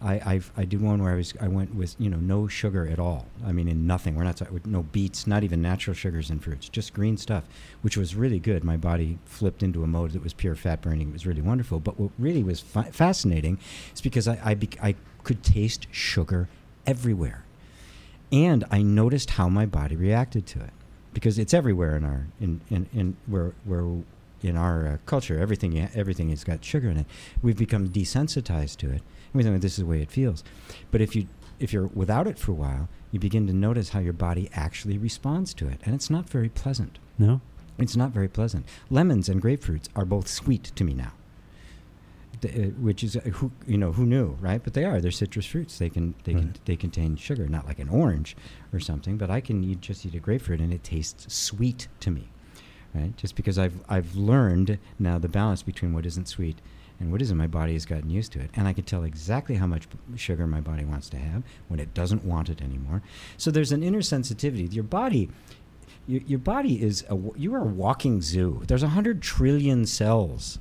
C: I, I've, I did one where I was I went with you know no sugar at all. I mean, in nothing. We're not no beets, not even natural sugars and fruits, just green stuff, which was really good. My body flipped into a mode that was pure fat burning. It was really wonderful. But what really was fa- fascinating is because I I, I could taste sugar everywhere, and I noticed how my body reacted to it because it's everywhere in our in in, in where where in our uh, culture everything everything has got sugar in it we've become desensitized to it think this is the way it feels. But if you if you're without it for a while you begin to notice how your body actually responds to it. And it's not very pleasant.
A: No?
C: it's not very pleasant. Lemons and grapefruits are both sweet to me now. The, uh, which is uh, who you know who knew right? But they are. They're citrus fruits. They can they can they contain sugar not like an orange or something but i can eat, just eat a grapefruit and it tastes sweet to me right? Just because i've i've learned now the balance between what isn't sweet and what isn't my body has gotten used to it and i can tell exactly how much sugar my body wants to have when it doesn't want it anymore so there's an inner sensitivity your body your, your body is a you are a walking zoo there's a hundred trillion cells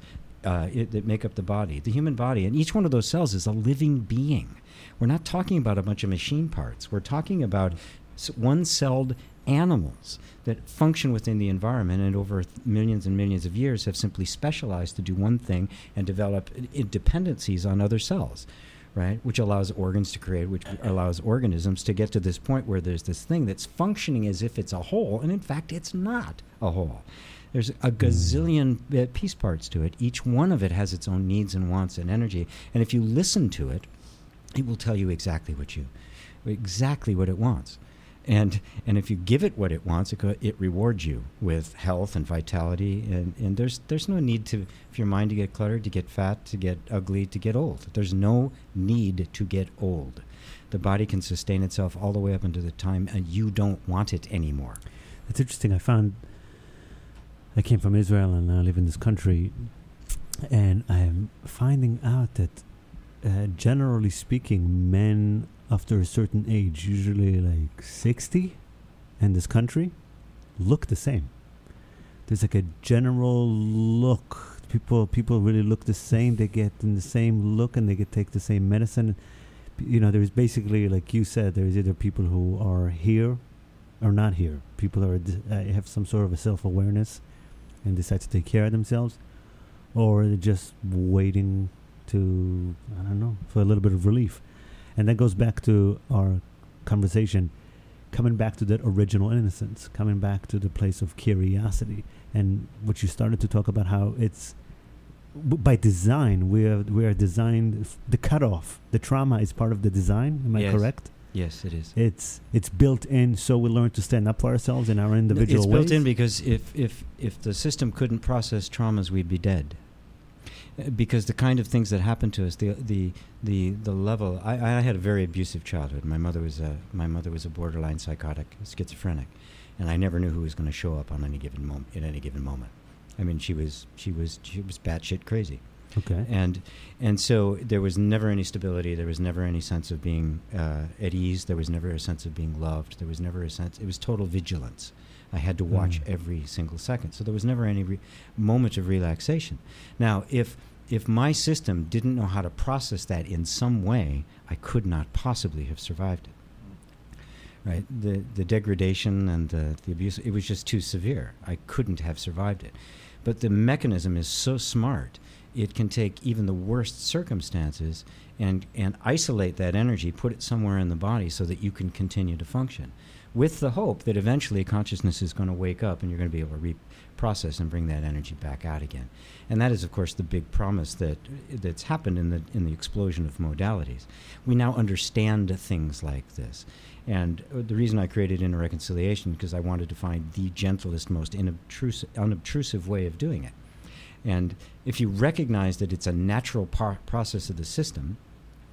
C: uh, it, that make up the body, the human body, and each one of those cells is a living being. We're not talking about a bunch of machine parts. We're talking about s- one-celled animals that function within the environment and over th- millions and millions of years have simply specialized to do one thing and develop i- dependencies on other cells right? Which allows organs to create which allows organisms to get to this point where there's this thing that's functioning as if it's a whole and in fact it's not a whole. There's a gazillion uh, piece parts to it. Each one of it has its own needs and wants and energy. And if you listen to it it will tell you exactly what you exactly what it wants and and if you give it what it wants it, it rewards you with health and vitality and, and there's there's no need to for your mind to get cluttered to get fat to get ugly to get old there's no need to get old the body can sustain itself all the way up into the time and you don't want it anymore
A: That's interesting. I found I came from Israel and I live in this country. and I'm finding out that, uh, generally speaking, men after a certain age, usually like 60 in this country, look the same. There's like a general look. People people really look the same. They get in the same look and they get take the same medicine. You know, there's basically like you said, there's either people who are here or not here. People are uh, have some sort of a self awareness and decide to take care of themselves, or they're just waiting to I don't know for a little bit of relief, and that goes back to our conversation, coming back to that original innocence, coming back to the place of curiosity, and what you started to talk about how it's by design we are we are designed f- the cutoff the trauma is part of the design am i
C: Yes.
A: correct
C: Yes, it is.
A: it's it's built in so we learn to stand up for ourselves in our individual
C: it's
A: ways
C: built in because if, if, if the system couldn't process traumas, we'd be dead. Because the kind of things that happen to us, the the the, the level. I, I had a very abusive childhood. My mother was a my mother was a borderline psychotic, schizophrenic, and I never knew who was going to show up on any given moment. In any given moment, I mean, she was she was she was batshit crazy
A: okay
C: and and so there was never any stability there was never any sense of being uh, at ease there was never a sense of being loved there was never a sense it was total vigilance i had to watch
A: Mm.
C: every single second. So there was never any re- moment of relaxation. Now if if my system didn't know how to process that in some way i could not possibly have survived it. Right? The the degradation and the, the abuse it was just too severe. I couldn't have survived it. But the mechanism is so smart it can take even the worst circumstances and, and isolate that energy, put it somewhere in the body so that you can continue to function. With the hope that eventually consciousness is going to wake up and you're going to be able to reprocess and bring that energy back out again. And that is, of course, the big promise that that's happened in the in the explosion of modalities. We now understand things like this. And the reason I created Inner Reconciliation because I wanted to find the gentlest, most inobtrusive, unobtrusive way of doing it. And if you recognize that it's a natural par- process of the system,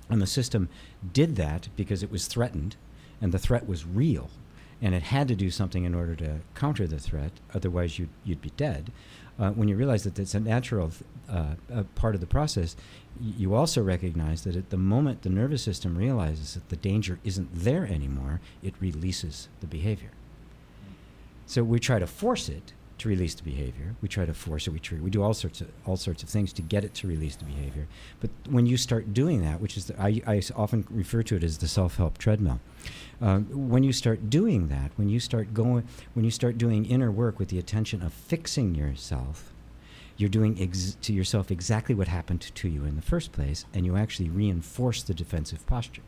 C: and the system did that because it was threatened, and the threat was real, and it had to do something in order to counter the threat, otherwise you'd, you'd be dead. Uh, when you realize that it's a natural th- uh, uh, part of the process, y- you also recognize that at the moment the nervous system realizes that the danger isn't there anymore, it releases the behavior. So we try to force it to release the behavior. We try to force it. We try, we do all sorts of all sorts of things to get it to release the behavior. But when you start doing that, which is the, I, I often refer to it as the self-help treadmill. Um, when you start doing that, when you start going, when you start doing inner work with the attention of fixing yourself, you're doing ex- to yourself exactly what happened to you in the first place, and you actually reinforce the defensive posture.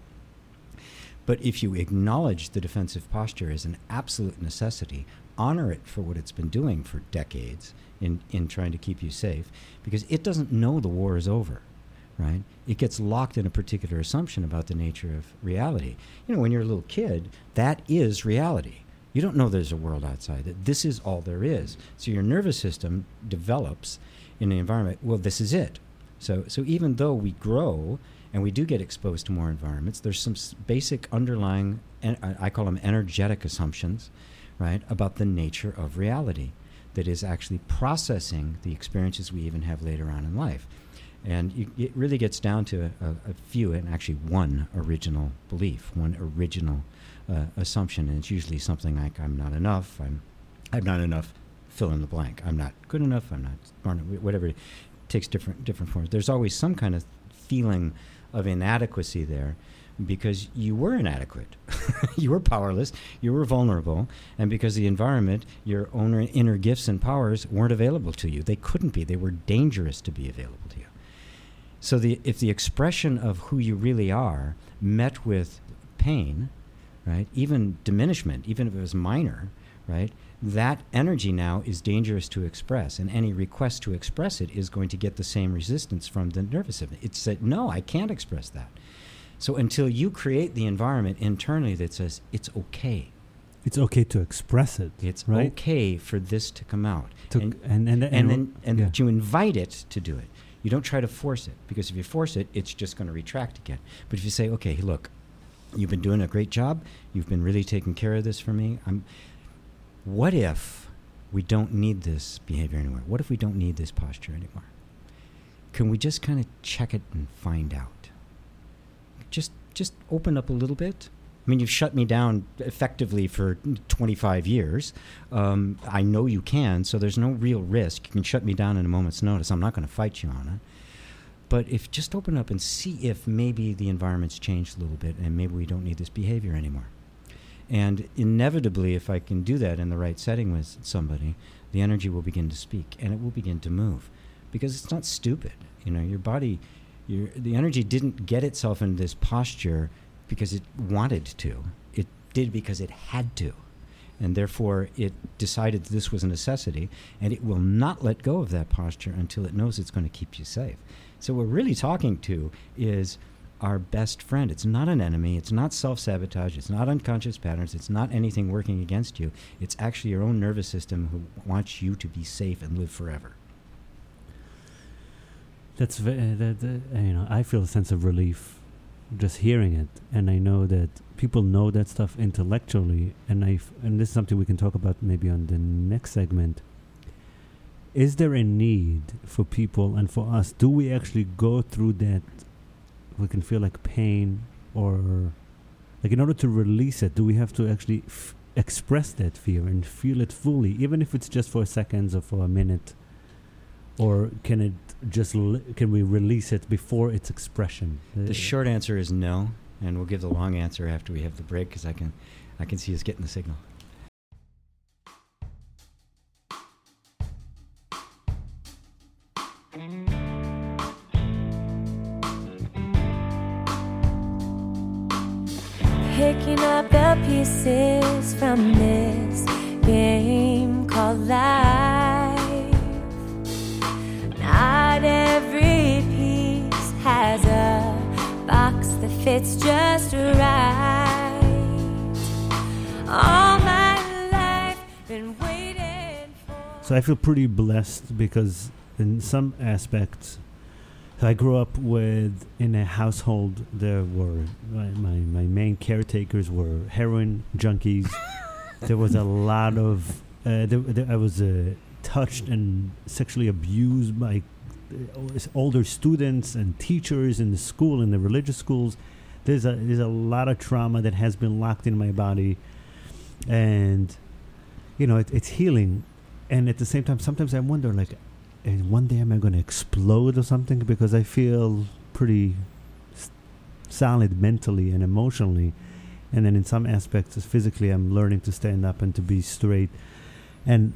C: But if you acknowledge the defensive posture as an absolute necessity, honor it for what it's been doing for decades in, in trying to keep you safe, because it doesn't know the war is over, right? It gets locked in a particular assumption about the nature of reality. You know, when you're a little kid, that is reality. You don't know there's a world outside, that this is all there is. So your nervous system develops in an environment, well, this is it. So, so even though we grow and we do get exposed to more environments, there's some basic underlying, I I call them energetic assumptions, right, about the nature of reality that is actually processing the experiences we even have later on in life. And you, it really gets down to a, a few, and actually one original belief, one original uh, assumption, and it's usually something like I'm not enough, I'm, I'm not enough, fill in the blank. I'm not good enough, I'm not smart enough, whatever. It takes different different forms. There's always some kind of feeling of inadequacy there because you were inadequate. you were powerless, you were vulnerable, and because the environment, your own inner gifts and powers weren't available to you. They couldn't be. They were dangerous to be available to you. So the if the expression of who you really are met with pain, right? Even diminishment, even if it was minor, right? That energy now is dangerous to express, and any request to express it is going to get the same resistance from the nervous system. It said, "No, I can't express that." So until you create the environment internally that says it's okay,
A: It's okay to express it.
C: it's
A: right.
C: okay for this to come out,
A: To,
C: and,
A: and, and, and,
C: and then and
A: yeah.
C: you invite it to do it. You don't try to force it because if you force it, it's just going to retract again. But if you say, "Okay, look, you've been doing a great job. You've been really taking care of this for me. I'm. What if we don't need this behavior anymore? What if we don't need this posture anymore? can we just kind of check it and find out? Just just open up a little bit. I mean, you've shut me down effectively for 25 years. Um, I know you can, so there's no real risk. You can shut me down in a moment's notice. I'm not going to fight you on it. But if just open up and see if maybe the environment's changed a little bit and maybe we don't need this behavior anymore. And inevitably, if I can do that in the right setting with somebody, the energy will begin to speak and it will begin to move because it's not stupid. You know, your body, your, the energy didn't get itself in this posture because it wanted to. It did because it had to. And therefore, it decided this was a necessity, and it will not let go of that posture until it knows it's going to keep you safe. So, what we're really talking to is our best friend. It's not an enemy. It's not self sabotage. It's not unconscious patterns. It's not anything working against you. It's actually your own nervous system who wants you to be safe and live forever.
A: That's uh, that, uh, you know I feel a sense of relief just hearing it, and I know that people know that stuff intellectually, and I f- and this is something we can talk about maybe on the next segment. Is there a need for people and for us? Do we actually go through that? We can feel like pain, or like in order to release it, do we have to actually f- express that fear and feel it fully, even if it's just for seconds or for a minute? Or can it just l- can we release it before its expression?
C: The short answer is no, and we'll give the long answer after we have the break because I can, I can see us getting the signal.
D: Picking up the pieces from this game called life. Not every piece has a box that fits just right. All my life, been waiting for.
A: So I feel pretty blessed because in some aspects, I grew up with in a household there were my, my, my main caretakers were heroin junkies. there was a lot of uh, there, there, I was uh, touched and sexually abused by uh, older students and teachers in the school in the religious schools. There's a there's a lot of trauma that has been locked in my body, and you know it, it's healing. And at the same time sometimes i wonder like and one day am i going to explode or something? Because i feel pretty s- solid mentally and emotionally. And then in some aspects physically i'm learning to stand up and to be straight. And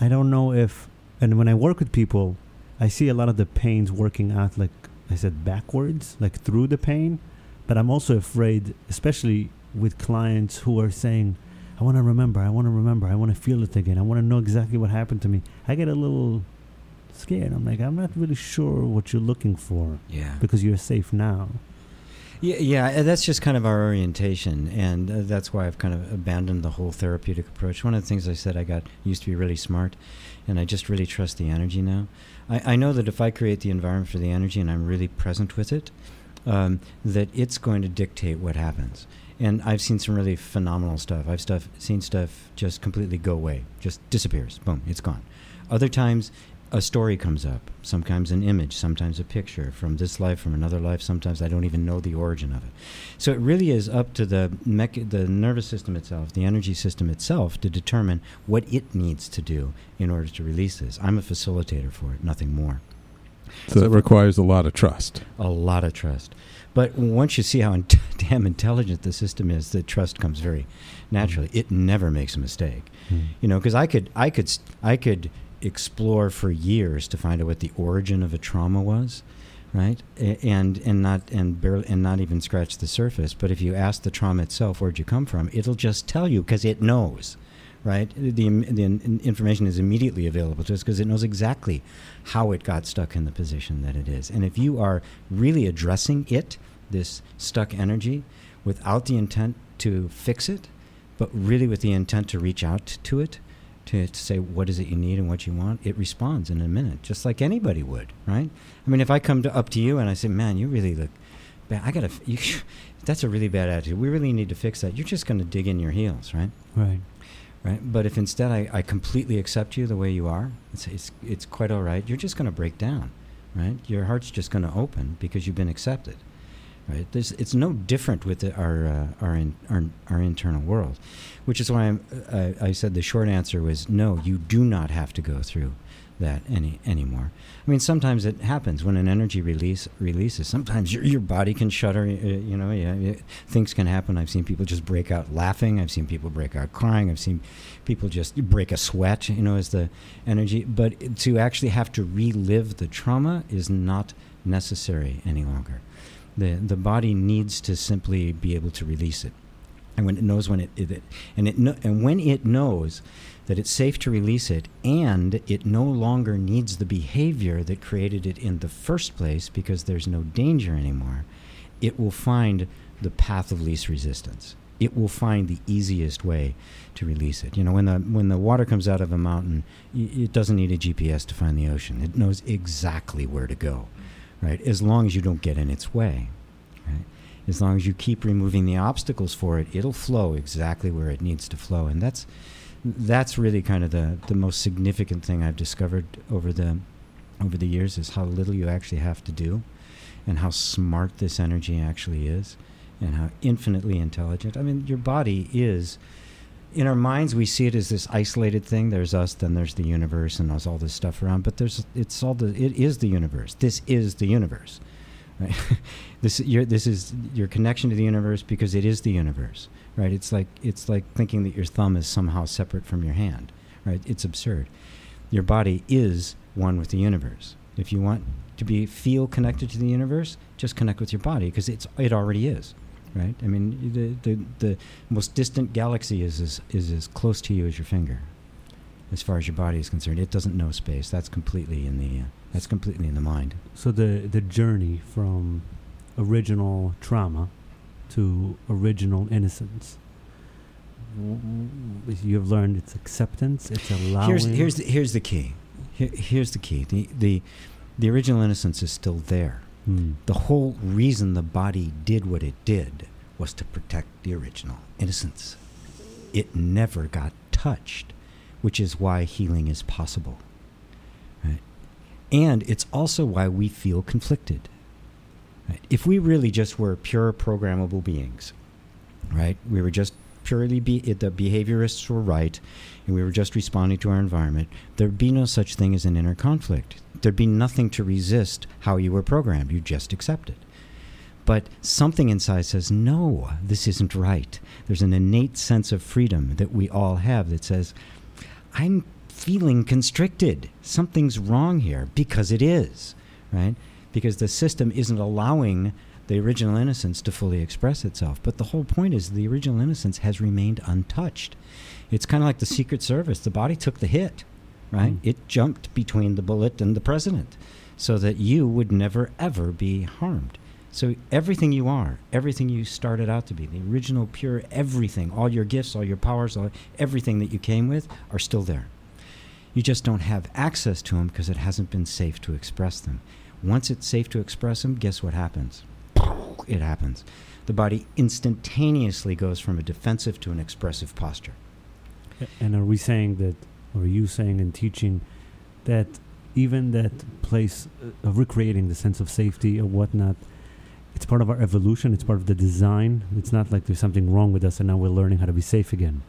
A: i don't know if and when i work with people i see a lot of the pains working out like i said backwards like through the pain but i'm also afraid especially with clients who are saying I want to remember. I want to remember. I want to feel it again. I want to know exactly what happened to me. I get a little scared. I'm like, I'm not really sure what you're looking for
C: Yeah.
A: because you're safe now.
C: Yeah, yeah, that's just kind of our orientation, and uh, that's why I've kind of abandoned the whole therapeutic approach. One of the things I said, I got used to be really smart, and I just really trust the energy now. I, I know that if I create the environment for the energy and I'm really present with it, um, that it's going to dictate what happens. And I've seen some really phenomenal stuff. I've stuff seen stuff just completely go away, just disappears. Boom, it's gone. Other times, a story comes up. Sometimes an image, sometimes a picture from this life, from another life. Sometimes I don't even know the origin of it. So it really is up to the mech- the nervous system itself, the energy system itself, to determine what it needs to do in order to release this. I'm a facilitator for it, nothing more.
B: So that requires a lot of trust.
C: A lot of trust. But once you see how in- damn intelligent the system is, the trust comes very naturally. Mm. It never makes a mistake. Mm. You know, because I could, I could, I could explore for years to find out what the origin of a trauma was, right? And and not and barely and not even scratch the surface. But if you ask the trauma itself, where'd you come from? It'll just tell you because it knows, right? The the information is immediately available to us because it knows exactly how it got stuck in the position that it is. And if you are really addressing it, this stuck energy, without the intent to fix it, but really with the intent to reach out to it, to, to say what is it you need and what you want, it responds in a minute, just like anybody would, right? I mean, if I come to, up to you and I say, "Man, you really look bad. I gotta. You, that's a really bad attitude. We really need to fix that." You're just going to dig in your heels, right?
A: Right.
C: Right. But if instead I, I completely accept you the way you are, it's, it's, it's quite all right. You're just going to break down. right? Your heart's just going to open because you've been accepted, right? There's, it's no different with the, our, uh, our, in, our, our internal world, which is why I'm, I, I said the short answer was no, you do not have to go through that any anymore. I mean, sometimes it happens when an energy release releases. Sometimes your your body can shudder. Uh, you know, yeah, things can happen. I've seen people just break out laughing. I've seen people break out crying. I've seen people just break a sweat. You know, as the energy. But to actually have to relive the trauma is not necessary any longer. The the body needs to simply be able to release it, and when it knows when it, it and it and when it knows that it's safe to release it and it no longer needs the behavior that created it in the first place because there's no danger anymore, it will find the path of least resistance. It will find the easiest way to release it. You know, when the when the water comes out of a mountain, it doesn't need a GPS to find the ocean. It knows exactly where to go, right? As long as you don't get in its way, right? As long as you keep removing the obstacles for it, it'll flow exactly where it needs to flow, and that's that's really kind of the, the most significant thing I've discovered over the over the years is how little you actually have to do and how smart this energy actually is and how infinitely intelligent. I mean, your body is in our minds we see it as this isolated thing. There's us, then there's the universe and there's all this stuff around, but there's it's all the it is the universe. This is the universe. Right? this your this is your connection to the universe because it is the universe right? It's like it's like thinking that your thumb is somehow separate from your hand, right? It's absurd. Your body is one with the universe. If you want to be feel connected to the universe, just connect with your body because it's it already is, right? I mean, the the, the most distant galaxy is as, is as close to you as your finger, as far as your body is concerned. It doesn't know space. That's completely in the uh, that's completely in the mind.
A: So the the journey from original trauma to original innocence. You have learned it's acceptance, it's allowing.
C: Here's here's the, here's the key. Here, here's the key. The the the original innocence is still there.
A: Hmm.
C: The whole reason the body did what it did was to protect the original innocence. It never got touched, which is why healing is possible. Right? And it's also why we feel conflicted. Right? If we really just were pure programmable beings, right? We were just purely be the behaviorists were right, and we were just responding to our environment. There'd be no such thing as an inner conflict. There'd be nothing to resist how you were programmed. You just accept it. But something inside says, no, this isn't right. There's an innate sense of freedom that we all have that says, I'm feeling constricted. Something's wrong here because it is, right? Because the system isn't allowing the original innocence to fully express itself. But the whole point is the original innocence has remained untouched. It's kind of like the Secret Service. The body took the hit, right?
A: Mm.
C: It jumped between the bullet and the president so that you would never, ever be harmed. So everything you are, everything you started out to be, the original pure everything, all your gifts, all your powers, all, everything that you came with are still there. You just don't have access to them because it hasn't been safe to express them. Once it's safe to express them, guess what happens? It happens. The body instantaneously goes from a defensive to an expressive posture.
A: And are we saying that, or you saying and teaching that even that place uh, of recreating the sense of safety or whatnot, it's part of our evolution, it's part of the design. It's not like there's something wrong with us and now we're learning how to be safe again.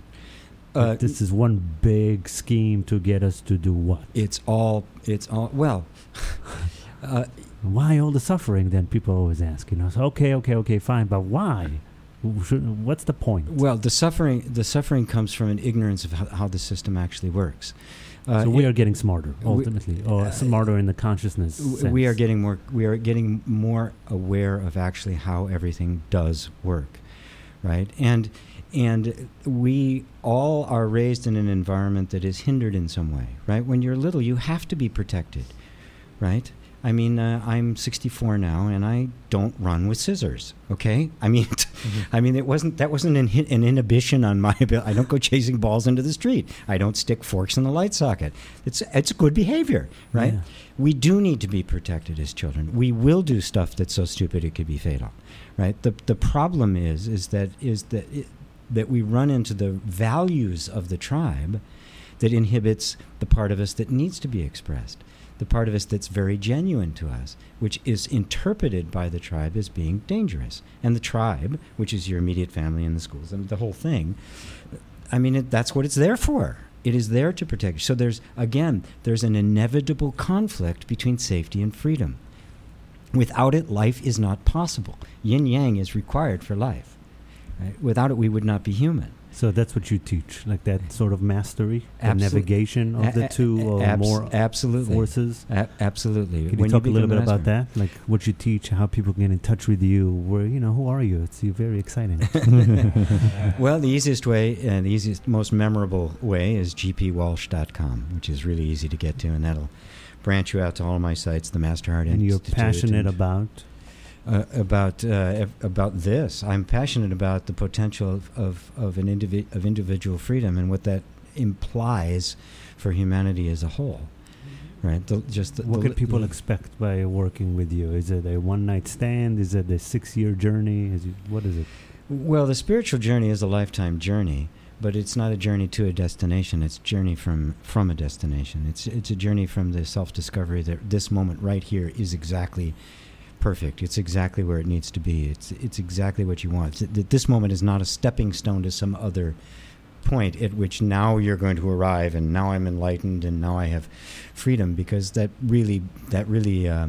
C: Uh,
A: this is one big scheme to get us to do what?
C: It's all. It's all. Well. uh,
A: Why all the suffering? Then people always ask, you know. So okay, okay, okay, fine, but why? What's the point?
C: well, the suffering. The suffering comes from an ignorance of how, how the system actually works. Uh,
A: so we are getting smarter,
C: we-
A: ultimately, or
C: uh,
A: smarter in the consciousness.
C: w- we are getting more. We are getting more aware of actually how everything does work, right? And and we all are raised in an environment that is hindered in some way, right? When you're little, you have to be protected, right? I mean, uh, I'm 64 now, and I don't run with scissors. Okay, I mean, I mean, it wasn't that wasn't an, an inhibition on my ability. I don't go chasing balls into the street. I don't stick forks in the light socket. It's it's good behavior, right?
A: Yeah.
C: We do need to be protected as children. We will do stuff that's so stupid it could be fatal, right? The the problem is is that is that it, that we run into the values of the tribe that inhibits the part of us that needs to be expressed. The part of us that's very genuine to us, which is interpreted by the tribe as being dangerous. And the tribe, which is your immediate family and the schools and the whole thing, I mean, it, that's what it's there for. It is there to protect you. So there's, again, there's an inevitable conflict between safety and freedom. Without it, life is not possible. Yin yang is required for life. Right? Without it, we would not be human.
A: So that's what you teach, like that sort of mastery, the navigation of the two or
C: abs-
A: more
C: absolutely.
A: forces.
C: A- absolutely.
A: Can
C: When
A: you talk a little bit about that? Like what you teach, how people get in touch with you, where you know, who are you? It's uh, very exciting.
C: well, the easiest way and the easiest, most memorable way is gpwalsh.com, which is really easy to get to, and that'll branch you out to all my sites, the Master Heart
A: and you're passionate
C: and,
A: about
C: uh, about uh, about this. I'm passionate about the potential of of, of an indivi- of individual freedom and what that implies for humanity as a whole. Right? The, just the,
A: what
C: the,
A: can people expect by working with you? Is it a one night stand? Is it a six year journey? Is it, what is it?
C: Well, the spiritual journey is a lifetime journey, but it's not a journey to a destination. It's a journey from from a destination. It's it's a journey from the self discovery that this moment right here is exactly perfect. It's exactly where it needs to be. It's it's exactly what you want. It's, this moment is not a stepping stone to some other point at which now you're going to arrive and now I'm enlightened and now I have freedom because that really that really uh,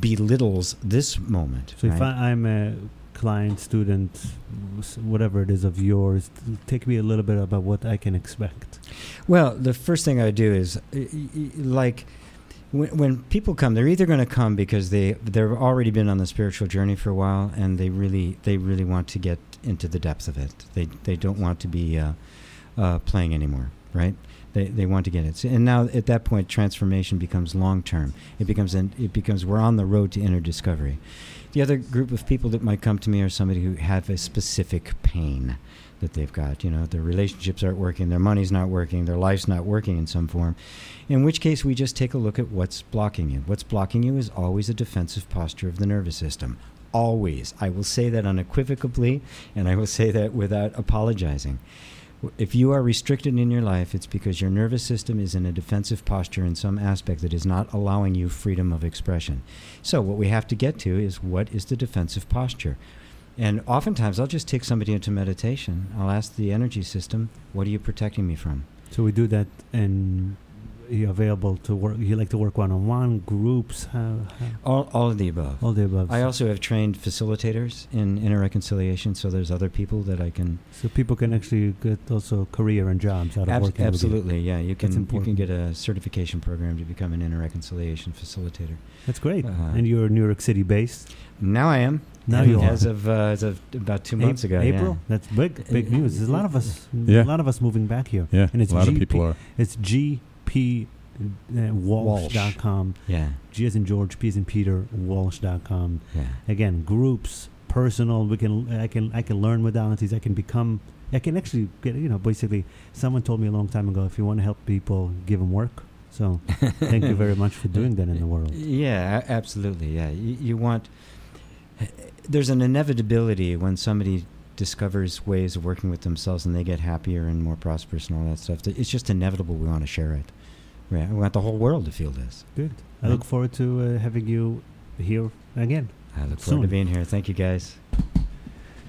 C: belittles this moment.
A: So if
C: right?
A: I, I'm a client, student, whatever it is of yours, take me a little bit about what I can expect.
C: Well, the first thing I do is, like, when, when people come, they're either going to come because they they've already been on the spiritual journey for a while, and they really they really want to get into the depth of it. They they don't want to be uh, uh, playing anymore, right? They they want to get it, and now at that point, transformation becomes long term. It becomes an, it becomes we're on the road to inner discovery. The other group of people that might come to me are somebody who have a specific pain that they've got. You know, their relationships aren't working, their money's not working, their life's not working in some form. In which case, we just take a look at what's blocking you. What's blocking you is always a defensive posture of the nervous system. Always. I will say that unequivocally, and I will say that without apologizing. If you are restricted in your life, it's because your nervous system is in a defensive posture in some aspect that is not allowing you freedom of expression. So, what we have to get to is what is the defensive posture? And oftentimes, I'll just take somebody into meditation. I'll ask the energy system, What are you protecting me from?
A: So we do that, and you're available to work. You like to work one on one, groups, how, how,
C: All, all of the above.
A: all the above.
C: I also have trained facilitators in inner reconciliation, so there's other people that I can.
A: so people can actually get also career and jobs out of
C: Abs-
A: working with you.
C: absolutely, yeah. You can you can get a certification program to become an inner reconciliation facilitator.
A: That's great.
C: Uh,
A: and you're New York City based.
C: Now I am.
A: Now you are.
C: as of uh, as of about two
A: Ap-
C: months ago.
A: April.
C: Yeah.
A: That's big, big
C: Uh,
A: news. There's a lot of us.
B: Yeah.
A: A lot of us moving back here.
B: Yeah,
A: And it's
B: a lot of
A: GP
B: people are.
A: It's GP uh, Walsh.com.
C: Yeah.
A: G as in George, P as in Peter, Walsh.com.
C: Yeah.
A: Again, groups, personal. We can. I can. I can learn modalities. I can become. I can actually get. You know, basically, someone told me a long time ago, if you want to help people, give them work. So, thank you very much for doing that in the world.
C: Yeah, absolutely. Yeah, you, you want. There's an inevitability when somebody discovers ways of working with themselves and they get happier and more prosperous and all that stuff. It's just inevitable. We want to share it. Right. We want the whole world to feel this.
A: Good. I
C: Yeah.
A: look forward to uh, having you here again.
C: I look forward to being here. Thank you, guys.